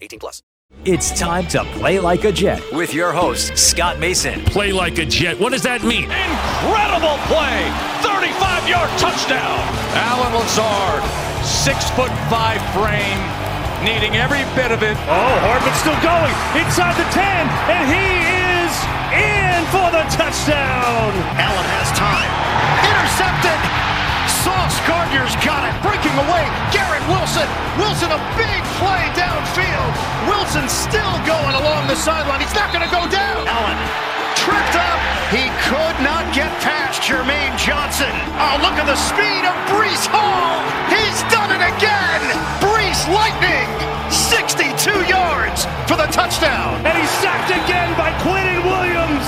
18 plus. It's time to play like a Jet with your host, Scott Mason. Play like a Jet. What does that mean? Incredible play! 35 yard touchdown! Allen Lazard, six foot five frame, needing every bit of it. Oh, Hardman's still going inside the 10, and he is in for the touchdown. Allen has time. Intercepted. Sauce Gardner's got it. Breaking away. Garrett Wilson. Wilson, a big play downfield. Wilson still going along the sideline. He's not going to go down. Allen tripped up. He could not get past Jermaine Johnson. Oh, look at the speed of Breece Hall. He's done it again. Breece Lightning. 62 yards for the touchdown. And he's sacked again by Quinton Williams.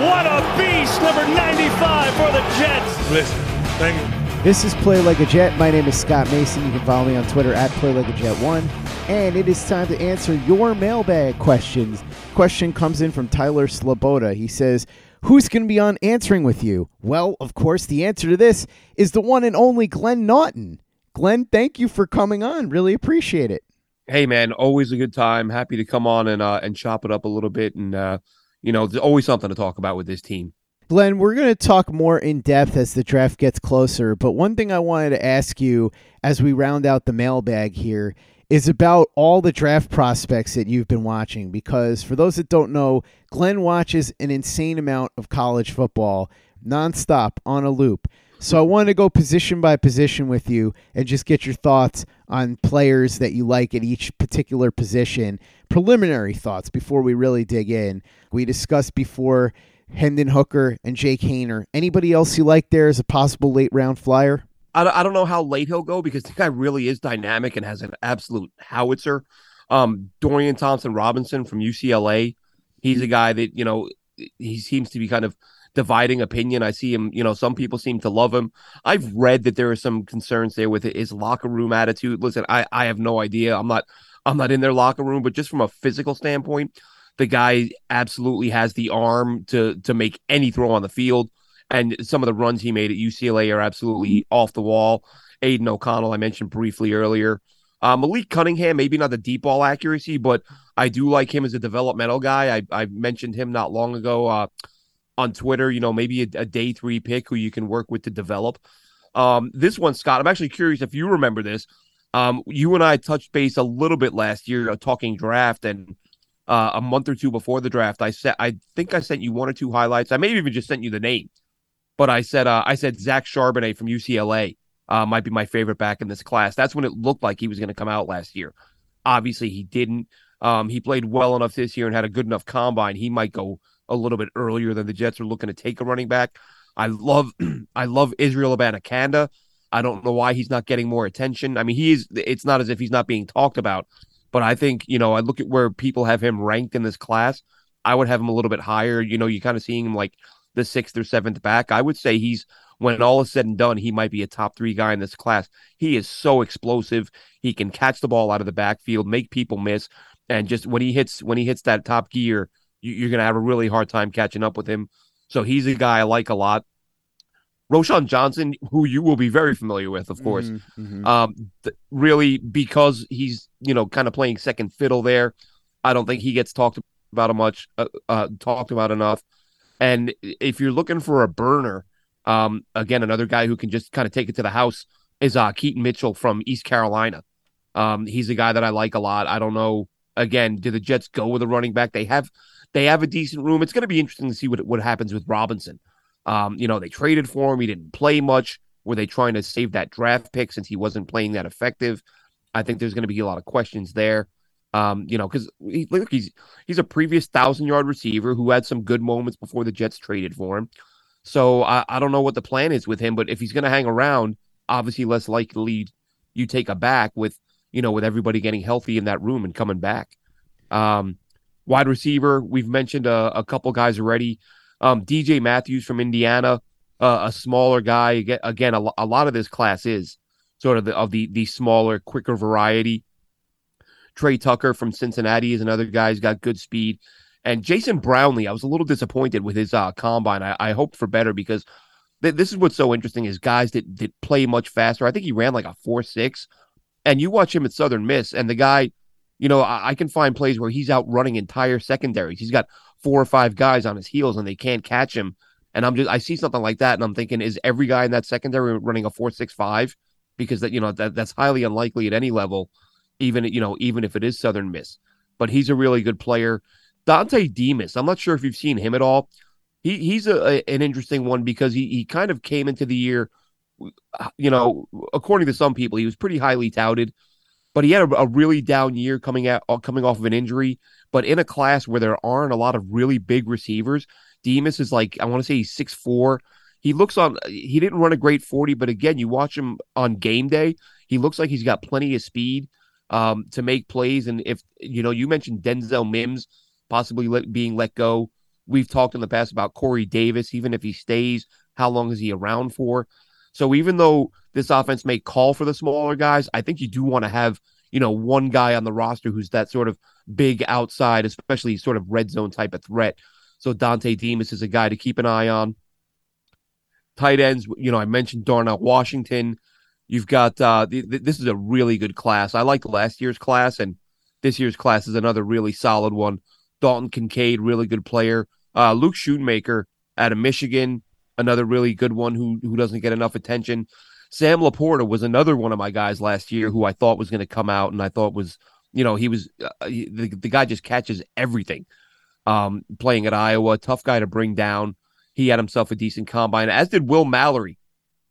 What a beast, number 95 for the Jets. Listen, thank you. This is Play Like a Jet. My name is Scott Mason. You can follow me on Twitter at Play Like a Jet One. And it is time to answer your mailbag questions. Question comes in from Tyler Sloboda. He says, Who's going to be on answering with you? Well, of course, the answer to this is the one and only Glenn Naughton. Glenn, thank you for coming on. Really appreciate it. Hey, man, always a good time. Happy to come on and uh, and chop it up a little bit. And uh, you know, there's always something to talk about with this team. Glenn, we're going to talk more in depth as the draft gets closer. But one thing I wanted to ask you as we round out the mailbag here is about all the draft prospects that you've been watching. Because for those that don't know, Glenn watches an insane amount of college football nonstop on a loop. So I want to go position by position with you and just get your thoughts on players that you like at each particular position. Preliminary thoughts before we really dig in. We discussed before Hendon Hooker and Jake Haener. Anybody else you like there as a possible late round flyer? I, I don't know how late he'll go because the guy really is dynamic and has an absolute howitzer. Um, Dorian Thompson Robinson from UCLA. He's a guy that, you know, he seems to be kind of dividing opinion. I see him, you know, some people seem to love him. I've read that there are some concerns there with his locker room attitude. Listen, I, I have no idea. I'm not I'm not in their locker room, but just from a physical standpoint, the guy absolutely has the arm to to make any throw on the field. And some of the runs he made at UCLA are absolutely off the wall. Aidan O'Connell, I mentioned briefly earlier. Uh, Malik Cunningham, maybe not the deep ball accuracy, but I do like him as a developmental guy. I, I mentioned him not long ago uh, on Twitter. You know, maybe a, a, day three pick who you can work with to develop. Um, this one, Scott, I'm actually curious if you remember this. Um, you and I touched base a little bit last year uh, talking draft, and uh, a month or two before the draft, I said I think I sent you one or two highlights. I may have even just sent you the name, but I said uh, I said Zach Charbonnet from UCLA uh, might be my favorite back in this class. That's when it looked like he was going to come out last year. Obviously, he didn't. Um, he played well enough this year and had a good enough combine. He might go a little bit earlier than the Jets are looking to take a running back. I love I love Israel Abanikanda. I don't know why he's not getting more attention. I mean, he is. It's not as if he's not being talked about, but I think you know I look at where people have him ranked in this class. I would have him a little bit higher. You know, you're kind of seeing him like the sixth or seventh back. I would say he's when all is said and done, he might be a top three guy in this class. He is so explosive. He can catch the ball out of the backfield, make people miss, and just when he hits when he hits that top gear, you, are going to have a really hard time catching up with him. So he's a guy I like a lot. Roschon Johnson, who you will be very familiar with, of course, mm-hmm. um, th- really because he's you know kind of playing second fiddle there. I don't think he gets talked about much, uh, uh, talked about enough. And if you're looking for a burner, um, again, another guy who can just kind of take it to the house is uh, Keaton Mitchell from East Carolina. Um, he's a guy that I like a lot. I don't know. Again, do the Jets go with a running back? They have they have a decent room. It's going to be interesting to see what what happens with Robinson. Um, you know, they traded for him. He didn't play much. Were they trying to save that draft pick since he wasn't playing that effective? I think there's going to be a lot of questions there. Um, you know, because he, look, he's he's a previous thousand yard receiver who had some good moments before the Jets traded for him. So I, I don't know what the plan is with him, but if he's going to hang around, obviously less likely you take a back with you know with everybody getting healthy in that room and coming back. Um, wide receiver, we've mentioned a, a couple guys already. Um, DJ Matthews from Indiana, uh, a smaller guy. Again, a, a lot of this class is sort of the, of the the smaller, quicker variety. Tre Tucker from Cincinnati is another guy. He's got good speed. And Jason Brownlee, I was a little disappointed with his uh, combine. I, I hoped for better because th- this is what's so interesting is guys that, that play much faster. I think he ran like a four six, and you watch him at Southern Miss, and the guy, you know, I, I can find plays where he's out running entire secondaries. He's got four or five guys on his heels and they can't catch him. And I'm just I see something like that and I'm thinking, is every guy in that secondary running a four six five? Because that you know that that's highly unlikely at any level, even you know, even if it is Southern Miss. But he's a really good player. Dontay Demus, I'm not sure if you've seen him at all. He he's a, a, an interesting one because he he kind of came into the year, you know, according to some people, he was pretty highly touted, but he had a, a really down year coming out coming off of an injury. But in a class where there aren't a lot of really big receivers, Demus is like, I want to say he's six four. He looks on, he didn't run a great 40, but again, you watch him on game day, he looks like he's got plenty of speed um, to make plays. And if, you know, you mentioned Denzel Mims possibly let, being let go. We've talked in the past about Corey Davis, even if he stays, how long is he around for? So even though this offense may call for the smaller guys, I think you do want to have, you know, one guy on the roster who's that sort of big outside, especially sort of red zone type of threat. So Dontay Demus is a guy to keep an eye on. Tight ends, you know, I mentioned Darnell Washington. You've got uh, th- th- this is a really good class. I like last year's class, and this year's class is another really solid one. Dalton Kincaid, really good player. Uh, Luke Schoonmaker out of Michigan, another really good one who who doesn't get enough attention. Sam Laporta was another one of my guys last year who I thought was going to come out, and I thought was you know, he was uh, the, the guy just catches everything. Um, playing at Iowa, tough guy to bring down. He had himself a decent combine, as did Will Mallory.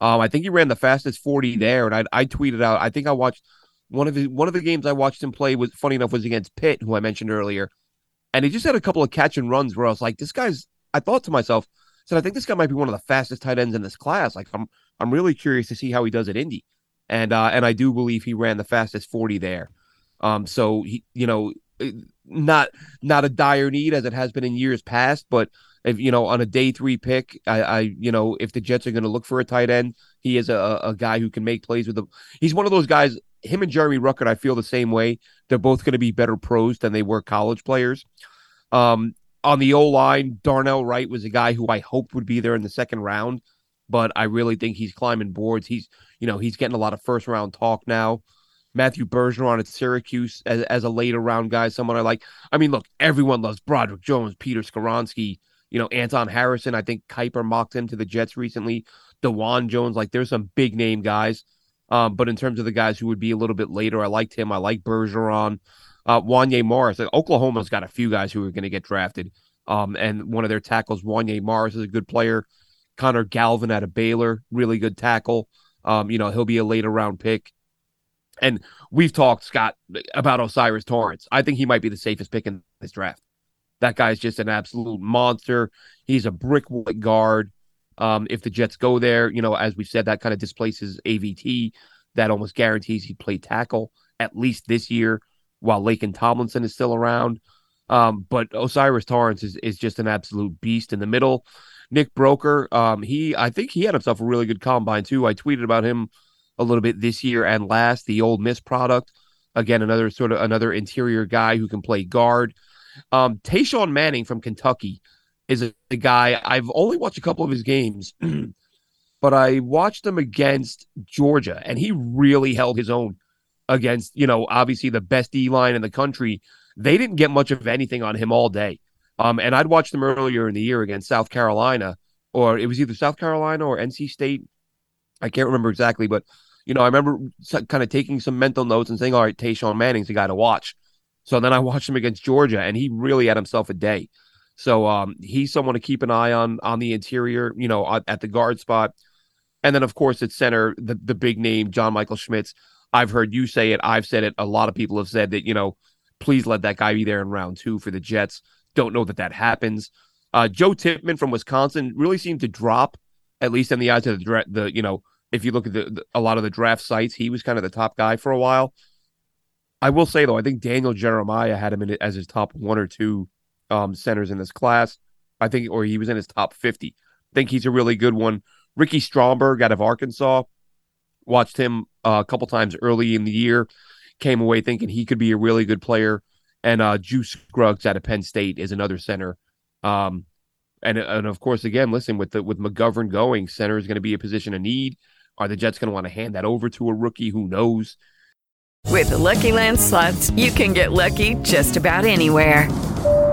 Um, I think he ran the fastest 40 there, and I, I tweeted out. I think I watched one of his one of the games I watched him play was funny enough was against Pitt, who I mentioned earlier, and he just had a couple of catch and runs where I was like, this guy's. I thought to myself, said I think this guy might be one of the fastest tight ends in this class. Like I'm I'm really curious to see how he does at Indy, and uh, and I do believe he ran the fastest 40 there. Um, so he, you know, eh, not not a dire need as it has been in years past, but if you know on a day three pick, I, I you know if the Jets are going to look for a tight end, he is a, a guy who can make plays with them. He's one of those guys. Him and Jeremy Ruckert, I feel the same way. They're both going to be better pros than they were college players. Um, on the O line, Darnell Wright was a guy who I hoped would be there in the second round, but I really think he's climbing boards. He's you know he's getting a lot of first round talk now. Matthew Bergeron at Syracuse as, as a later round guy, someone I like. I mean, look, everyone loves Broderick Jones, Peter Skoronski, you know, Anton Harrison. I think Kiper mocked him to the Jets recently. Dawand Jones, like there's some big name guys. Um, but in terms of the guys who would be a little bit later, I liked him. I like Bergeron. Uh, Wanya Morris. Like, Oklahoma's got a few guys who are going to get drafted. Um, and one of their tackles, Wanya Morris, is a good player. Connor Galvin out of Baylor, really good tackle. Um, you know, he'll be a later round pick. And we've talked, Scott, about O'Cyrus Torrence. I think he might be the safest pick in this draft. That guy's just an absolute monster. He's a brick guard. Um, if the Jets go there, you know, as we said, that kind of displaces AVT. That almost guarantees he'd play tackle at least this year while Laken Tomlinson is still around. Um, but O'Cyrus Torrence is, is just an absolute beast in the middle. Nick Broeker, um, he I think he had himself a really good combine too. I tweeted about him a little bit this year and last. The Ole Miss product, again, another sort of another interior guy who can play guard. Um, Tashawn Manning from Kentucky is a, a guy I've only watched a couple of his games, but I watched him against Georgia, and he really held his own against you know obviously the best D line in the country. They didn't get much of anything on him all day. Um, and I'd watched them earlier in the year against South Carolina, or it was either South Carolina or NC State. I can't remember exactly, but you know, I remember kind of taking some mental notes and saying, "All right, Tashawn Manning's a guy to watch." So then I watched him against Georgia, and he really had himself a day. So um, he's someone to keep an eye on on the interior, you know, at the guard spot. And then, of course, at center, the the big name, John Michael Schmitz. I've heard you say it. I've said it. A lot of people have said that, you know, please let that guy be there in round two for the Jets. Don't know that that happens. Uh, Joe Tippmann from Wisconsin really seemed to drop, at least in the eyes of the, the you know, if you look at the, the, a lot of the draft sites, he was kind of the top guy for a while. I will say though, I think Daniel Jeremiah had him in as his top one or two um, centers in this class. I think, or he was in his top fifty. I think he's a really good one. Ricky Stromberg out of Arkansas, watched him uh, a couple times early in the year, came away thinking he could be a really good player. And uh, Juice Scruggs out of Penn State is another center. Um, and and of course, again, listen with the with McGovern going, center is going to be a position of need. Are the Jets going to want to hand that over to a rookie? Who knows? With the Lucky Land slots, you can get lucky just about anywhere.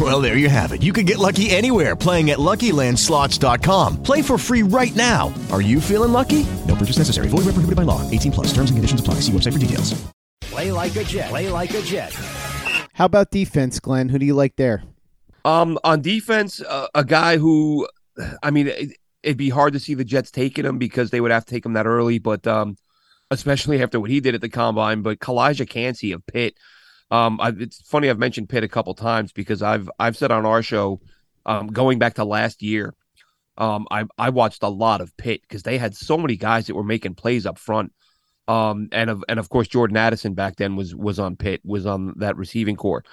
Well, there you have it. You can get lucky anywhere playing at LuckyLandSlots.com. Play for free right now. Are you feeling lucky? No purchase necessary. Void where prohibited by law. 18 plus. Terms and conditions apply. See website for details. Play like a Jet. Play like a Jet. How about defense, Glenn? Who do you like there? Um, on defense, uh, a guy who, I mean, it, it'd be hard to see the Jets taking him because they would have to take him that early, but um, especially after what he did at the combine. But Calijah Kancey of Pitt. Um, I, it's funny I've mentioned Pitt a couple times because I've I've said on our show, um, going back to last year, um, I I watched a lot of Pitt because they had so many guys that were making plays up front. Um, and of and of course Jordan Addison back then was was on Pitt was on that receiving corps,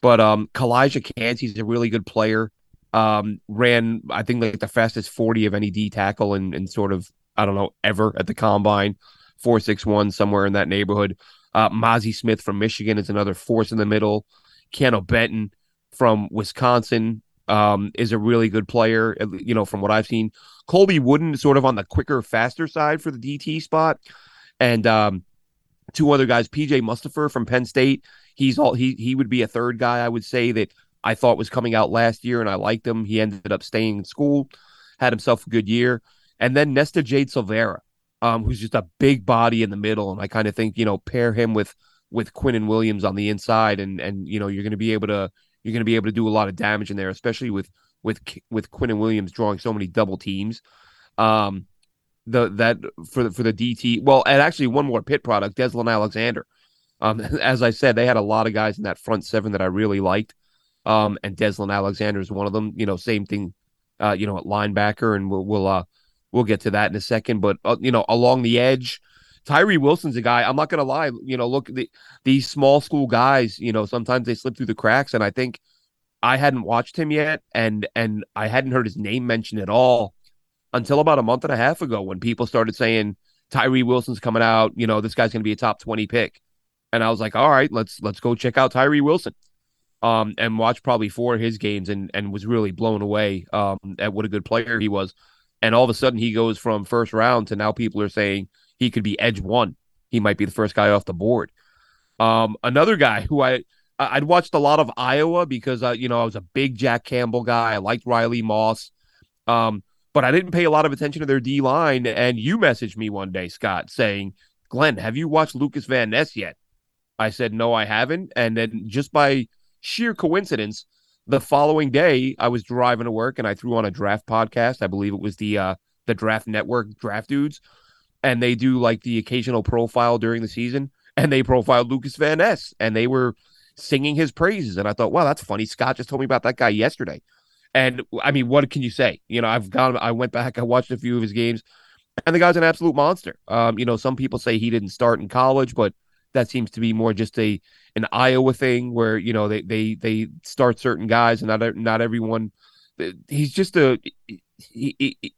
but um, Calijah Kancey's a really good player. Um, ran I think like the fastest forty of any D tackle and and sort of I don't know ever at the combine, four six one somewhere in that neighborhood. Uh, Mazi Smith from Michigan is another force in the middle. Keanu Benton from Wisconsin um, is a really good player, you know, from what I've seen. Colby Wooden is sort of on the quicker, faster side for the DT spot. And um, two other guys, PJ Mustipher from Penn State. He's all he he would be a third guy, I would say, that I thought was coming out last year and I liked him. He ended up staying in school, had himself a good year. And then Nesta Jade Silvera um, who's just a big body in the middle. And I kind of think, you know, pair him with with Quinnen Williams on the inside, and and you know you're going to be able to you're going to be able to do a lot of damage in there, especially with with with Quinnen Williams drawing so many double teams. Um, the that for the for the DT. Well, and actually one more Pitt product, Deslin Alexander. Um, as I said, they had a lot of guys in that front seven that I really liked. Um, and Deslin Alexander is one of them. You know, same thing. Uh, you know, at linebacker, and we'll we'll uh we'll get to that in a second. But uh, you know, along the edge, Tyree Wilson's a guy. I'm not gonna lie. You know, look the, these small school guys. You know, sometimes they slip through the cracks, and I think I hadn't watched him yet, and and I hadn't heard his name mentioned at all until about a month and a half ago when people started saying Tyree Wilson's coming out. You know, this guy's to be a top 20 pick. And I was like, all right, let's let's go check out Tyree Wilson. Um, and watch probably four of his games and and was really blown away um at what a good player he was. And all of a sudden he goes from first round to now people are saying he could be edge one. He might be the first guy off the board. Um, another guy who I I'd watched a lot of Iowa because uh, you know I was a big Jack Campbell guy. I liked Riley Moss. Um, but I didn't pay a lot of attention to their D line. And you messaged me one day, Scott, saying, Glenn, have you watched Lucas Van Ness yet? I said, no, I haven't. And then just by sheer coincidence, the following day, I was driving to work and I threw on a draft podcast. I believe it was the uh, the Draft Network Draft Dudes, and they do like the occasional profile during the season, and they profiled Lucas Van Ness, and they were singing his praises. And I thought, wow, that's funny. Scott just told me about that guy yesterday. And I mean, what can you say? You know, I've gone, I went back, I watched a few of his games, and the guy's an absolute monster. Um, you know, some people say he didn't start in college, but that seems to be more just a an Iowa thing where you know they they they start certain guys and not not everyone. He's just a he, he,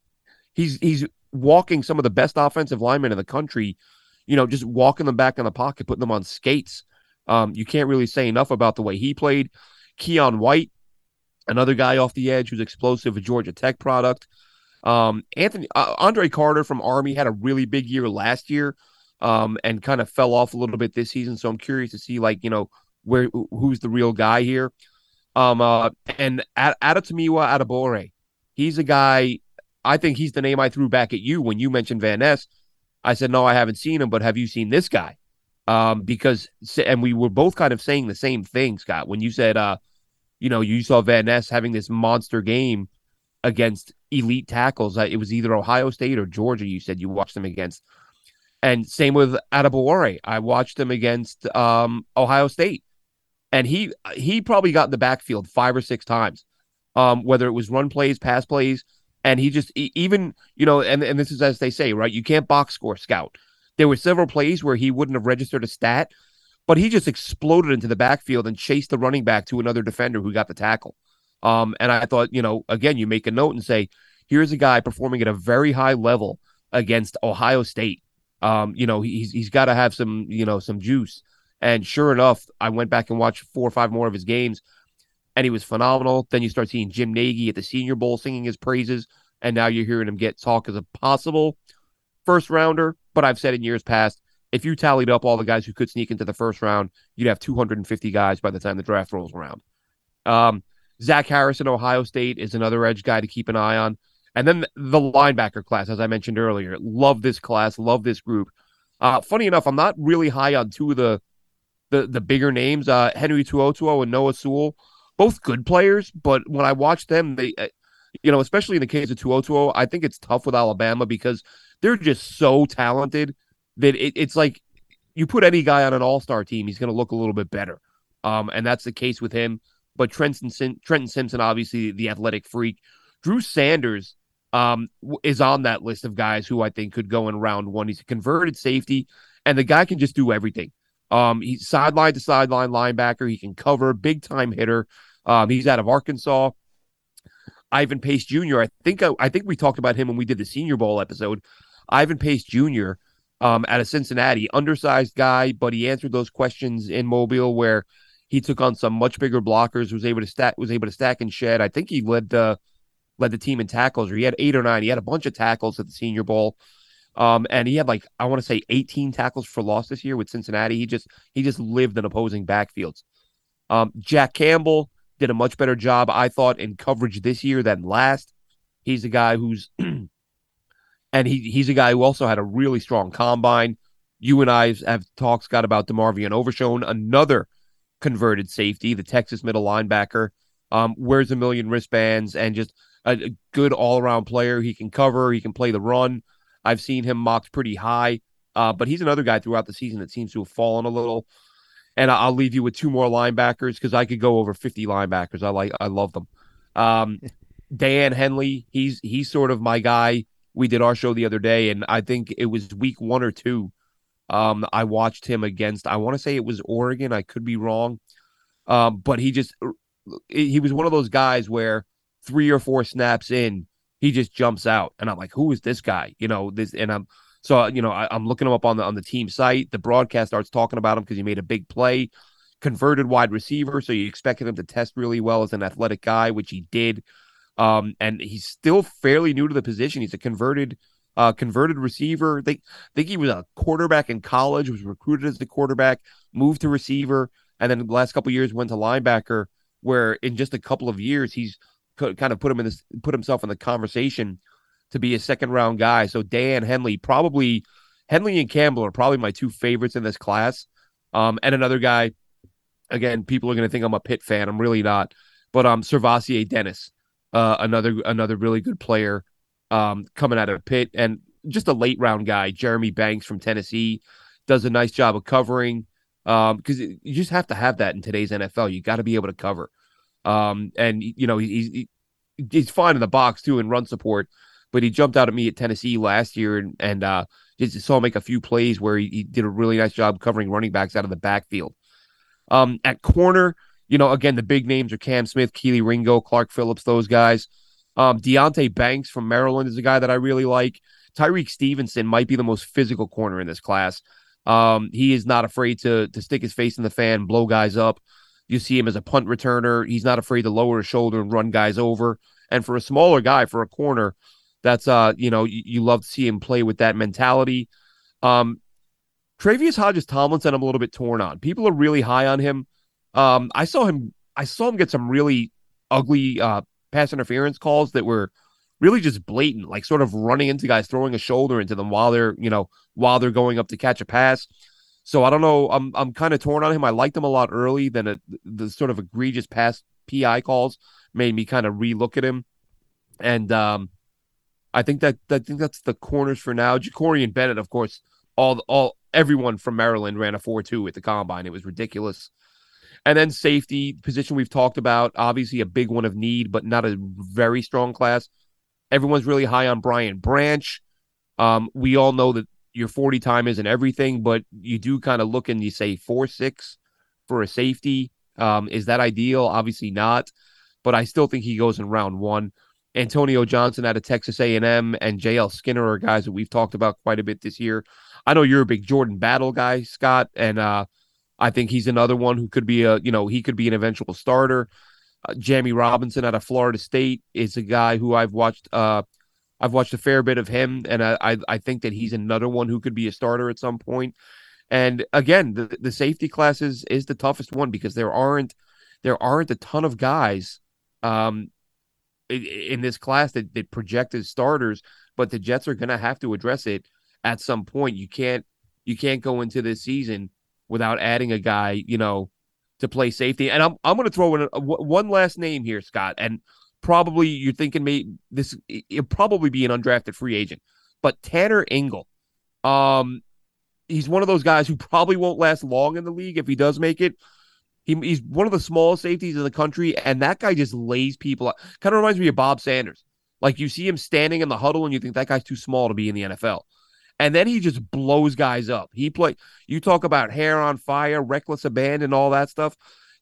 he's he's walking some of the best offensive linemen in the country. You know, just walking them back in the pocket, putting them on skates. Um, you can't really say enough about the way he played. Keon White, another guy off the edge who's explosive, a Georgia Tech product. Um, Anthony uh, Andre Carter from Army had a really big year last year, um, and kind of fell off a little bit this season. So I'm curious to see like you know where who's the real guy here. Um, uh, and Adetomiwa Adebawore, he's a guy. I think he's the name I threw back at you when you mentioned Van Ness. I said no, I haven't seen him, but have you seen this guy? Um, because and we were both kind of saying the same thing, Scott. When you said uh you know, you saw Van Ness having this monster game against elite tackles. It was either Ohio State or Georgia. You said you watched them against, and same with Adebawore. I watched him against um, Ohio State, and he he probably got in the backfield five or six times, um, whether it was run plays, pass plays, and he just even you know, and and this is as they say, right? You can't box score scout. There were several plays where he wouldn't have registered a stat, but he just exploded into the backfield and chased the running back to another defender who got the tackle. Um, and I thought, you know, again, you make a note and say, here's a guy performing at a very high level against Ohio State. Um, you know, he's he's got to have some, you know, some juice. And sure enough, I went back and watched four or five more of his games, and he was phenomenal. Then you start seeing Jim Nagy at the Senior Bowl singing his praises, and now you're hearing him get talk as a possible first rounder. But I've said in years past, if you tallied up all the guys who could sneak into the first round, you'd have 250 guys by the time the draft rolls around. Um, Zach Harrison, Ohio State, is another edge guy to keep an eye on. And then the linebacker class, as I mentioned earlier, love this class, love this group. Uh, funny enough, I'm not really high on two of the the, the bigger names, uh, Henry To'oTo'o and Noah Sewell, both good players. But when I watch them, they, uh, you know, especially in the case of To'oTo'o, I think it's tough with Alabama because they're just so talented that it, it's like you put any guy on an all star team, he's going to look a little bit better. Um, and that's the case with him. But Trenton, Trenton Simpson, obviously the athletic freak. Drew Sanders um, is on that list of guys who I think could go in round one. He's a converted safety, and the guy can just do everything. Um, he's sideline to sideline linebacker. He can cover, big time hitter. Um, he's out of Arkansas. Ivan Pace Jr. I think I, I think we talked about him when we did the Senior Bowl episode. Ivan Pace Jr um, out of Cincinnati, undersized guy, but he answered those questions in Mobile where he took on some much bigger blockers, was able to stack, was able to stack and shed. I think he led the led the team in tackles, or he had eight or nine. He had a bunch of tackles at the Senior Bowl, um, and he had like I want to say 18 tackles for loss this year with Cincinnati. He just he just lived in opposing backfields. Um, Jack Campbell did a much better job, I thought, in coverage this year than last. He's a guy who's and he he's a guy who also had a really strong combine. You and I have talked, Scott, about DeMarvion Overshown, another converted safety, the Texas middle linebacker. Um, wears a million wristbands and just a, good all around player. He can cover, he can play the run. I've seen him mocked pretty high, uh, but he's another guy throughout the season that seems to have fallen a little. And I'll leave you with two more linebackers because I could go over 50 linebackers. I like, I love them. Um, Daiyan Henley, he's he's sort of my guy. We did our show the other day, and I think it was week one or two. Um, I watched him against. I want to say it was Oregon. I could be wrong, um, but he just he was one of those guys where three or four snaps in, he just jumps out, and I'm like, who is this guy? You know this, and I'm so you know I, am looking him up on the on the team site. The broadcast starts talking about him because he made a big play, converted wide receiver, so you expected him to test really well as an athletic guy, which he did. Um, and he's still fairly new to the position. He's a converted uh, converted receiver. They think he was a quarterback in college, was recruited as the quarterback, moved to receiver, and then the last couple years went to linebacker. Where in just a couple of years he's kind of put him in this, put himself in the conversation to be a second round guy. So Daiyan Henley, probably Henley and Campbell are probably my two favorites in this class. Um, and another guy, again, people are going to think I'm a Pitt fan. I'm really not, but um, SirVocea Dennis uh, another another really good player um, coming out of Pitt, and just a late round guy, Jeremy Banks from Tennessee, does a nice job of covering because um, you just have to have that in today's NFL. You got to be able to cover, um, and you know he's he, he's fine in the box too and run support, but he jumped out at me at Tennessee last year and and uh, just saw him make a few plays where he, he, did a really nice job covering running backs out of the backfield. Um, at corner, you know, again, the big names are Cam Smith, Kelee Ringo, Clark Phillips, those guys. Um, Deonte Banks from Maryland is a guy that I really like. Tyrique Stevenson might be the most physical corner in this class. Um, he is not afraid to to stick his face in the fan, blow guys up. You see him as a punt returner. He's not afraid to lower his shoulder and run guys over. And for a smaller guy, for a corner, that's uh, you know, you, you love to see him play with that mentality. Um, Tre'Vius Hodges Tomlinson, I'm a little bit torn on. People are really high on him. Um, I saw him. I saw him get some really ugly uh, pass interference calls that were really just blatant, like sort of running into guys, throwing a shoulder into them while they're you know while they're going up to catch a pass. So I don't know. I'm I'm kind of torn on him. I liked him a lot early. Then the sort of egregious past PI calls made me kind of relook at him. And um, I think that I think that's the corners for now. Jakorian Bennett, of course, all all everyone from Maryland ran a four two at the combine. It was ridiculous. And then safety position we've talked about, obviously a big one of need, but not a very strong class. Everyone's really high on Brian Branch. Um, we all know that your 40 time isn't everything, but you do kind of look and you say four six for a safety. Um, is that ideal? Obviously not, but I still think he goes in round one. Antonio Johnson out of Texas A&M and JL Skinner are guys that we've talked about quite a bit this year. I know you're a big Jordan Battle guy, Scott, and uh, I think he's another one who could be a, you know, he could be an eventual starter. Uh, Jammie Robinson out of Florida State is a guy who I've watched. Uh, I've watched a fair bit of him, and I, I, I think that he's another one who could be a starter at some point. And again, the the safety class is is the toughest one because there aren't there aren't a ton of guys um in, in this class that, that project as starters, but the Jets are going to have to address it at some point. You can't you can't go into this season without adding a guy, you know, to play safety. And I'm I'm going to throw in a, a, one last name here, Scott, and probably you're thinking maybe this it'll probably be an undrafted free agent, but Tanner Ingle, um, he's one of those guys who probably won't last long in the league if he does make it. He, he's one of the smallest safeties in the country, and that guy just lays people. Out. Kind of reminds me of Bob Sanders. Like you see him standing in the huddle, and you think that guy's too small to be in the NFL and then he just blows guys up. He play. You talk about hair on fire, reckless abandon, all that stuff.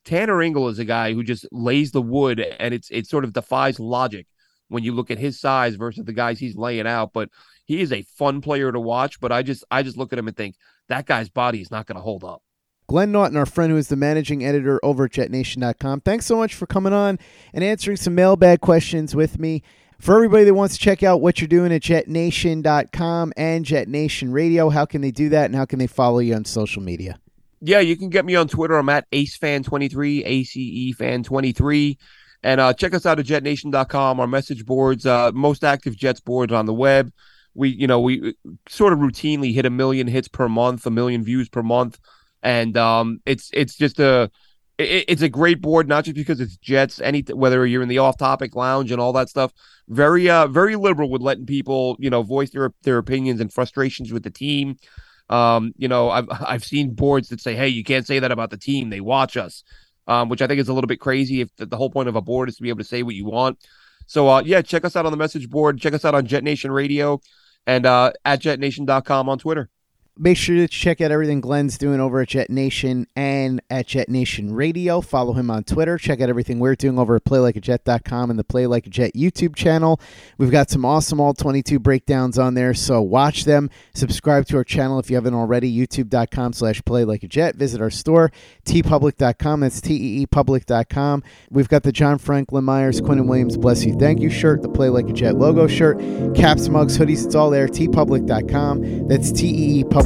Tanner Ingle is a guy who just lays the wood, and it's it sort of defies logic when you look at his size versus the guys he's laying out. But he is a fun player to watch. But I just I just look at him and think that guy's body is not going to hold up. Glenn Naughton, our friend who is the managing editor over at JetNation.com. Thanks so much for coming on and answering some mailbag questions with me. For everybody that wants to check out what you're doing at jetnation.com and JetNation Radio, how can they do that and how can they follow you on social media? Yeah, you can get me on Twitter. I'm at AceFan23, ACE Fan23. And uh, check us out at jetnation.com, our message boards, uh, most active Jets boards on the web. we you know we sort of routinely hit a million hits per month, a million views per month, and um, it's it's just a it, it's a great board, not just because it's Jets. Any whether you're in the off-topic lounge and all that stuff, very uh very liberal with letting people you know voice their their opinions and frustrations with the team. Um, you know, I've I've seen boards that say, "Hey, you can't say that about the team. They watch us," um, which I think is a little bit crazy. If the, the whole point of a board is to be able to say what you want. So, uh, yeah, check us out on the message board. Check us out on Jet Nation Radio and uh, at jetnation.com on Twitter. Make sure to check out everything Glenn's doing over at Jet Nation and at Jet Nation Radio. Follow him on Twitter. Check out everything we're doing over at PlayLikeAJet.com and the Play Like a Jet YouTube channel. We've got some awesome All 22 breakdowns on there, so watch them. Subscribe to our channel if you haven't already, youtube.com slash Play Like a Jet. Visit our store, teepublic.com. That's T-E-E-Public.com. We've got the John Franklin Myers, Quentin Williams, Bless You, Thank You shirt, the Play Like a Jet logo shirt, caps, mugs, hoodies. It's all there, teepublic.com. That's T-E-E Public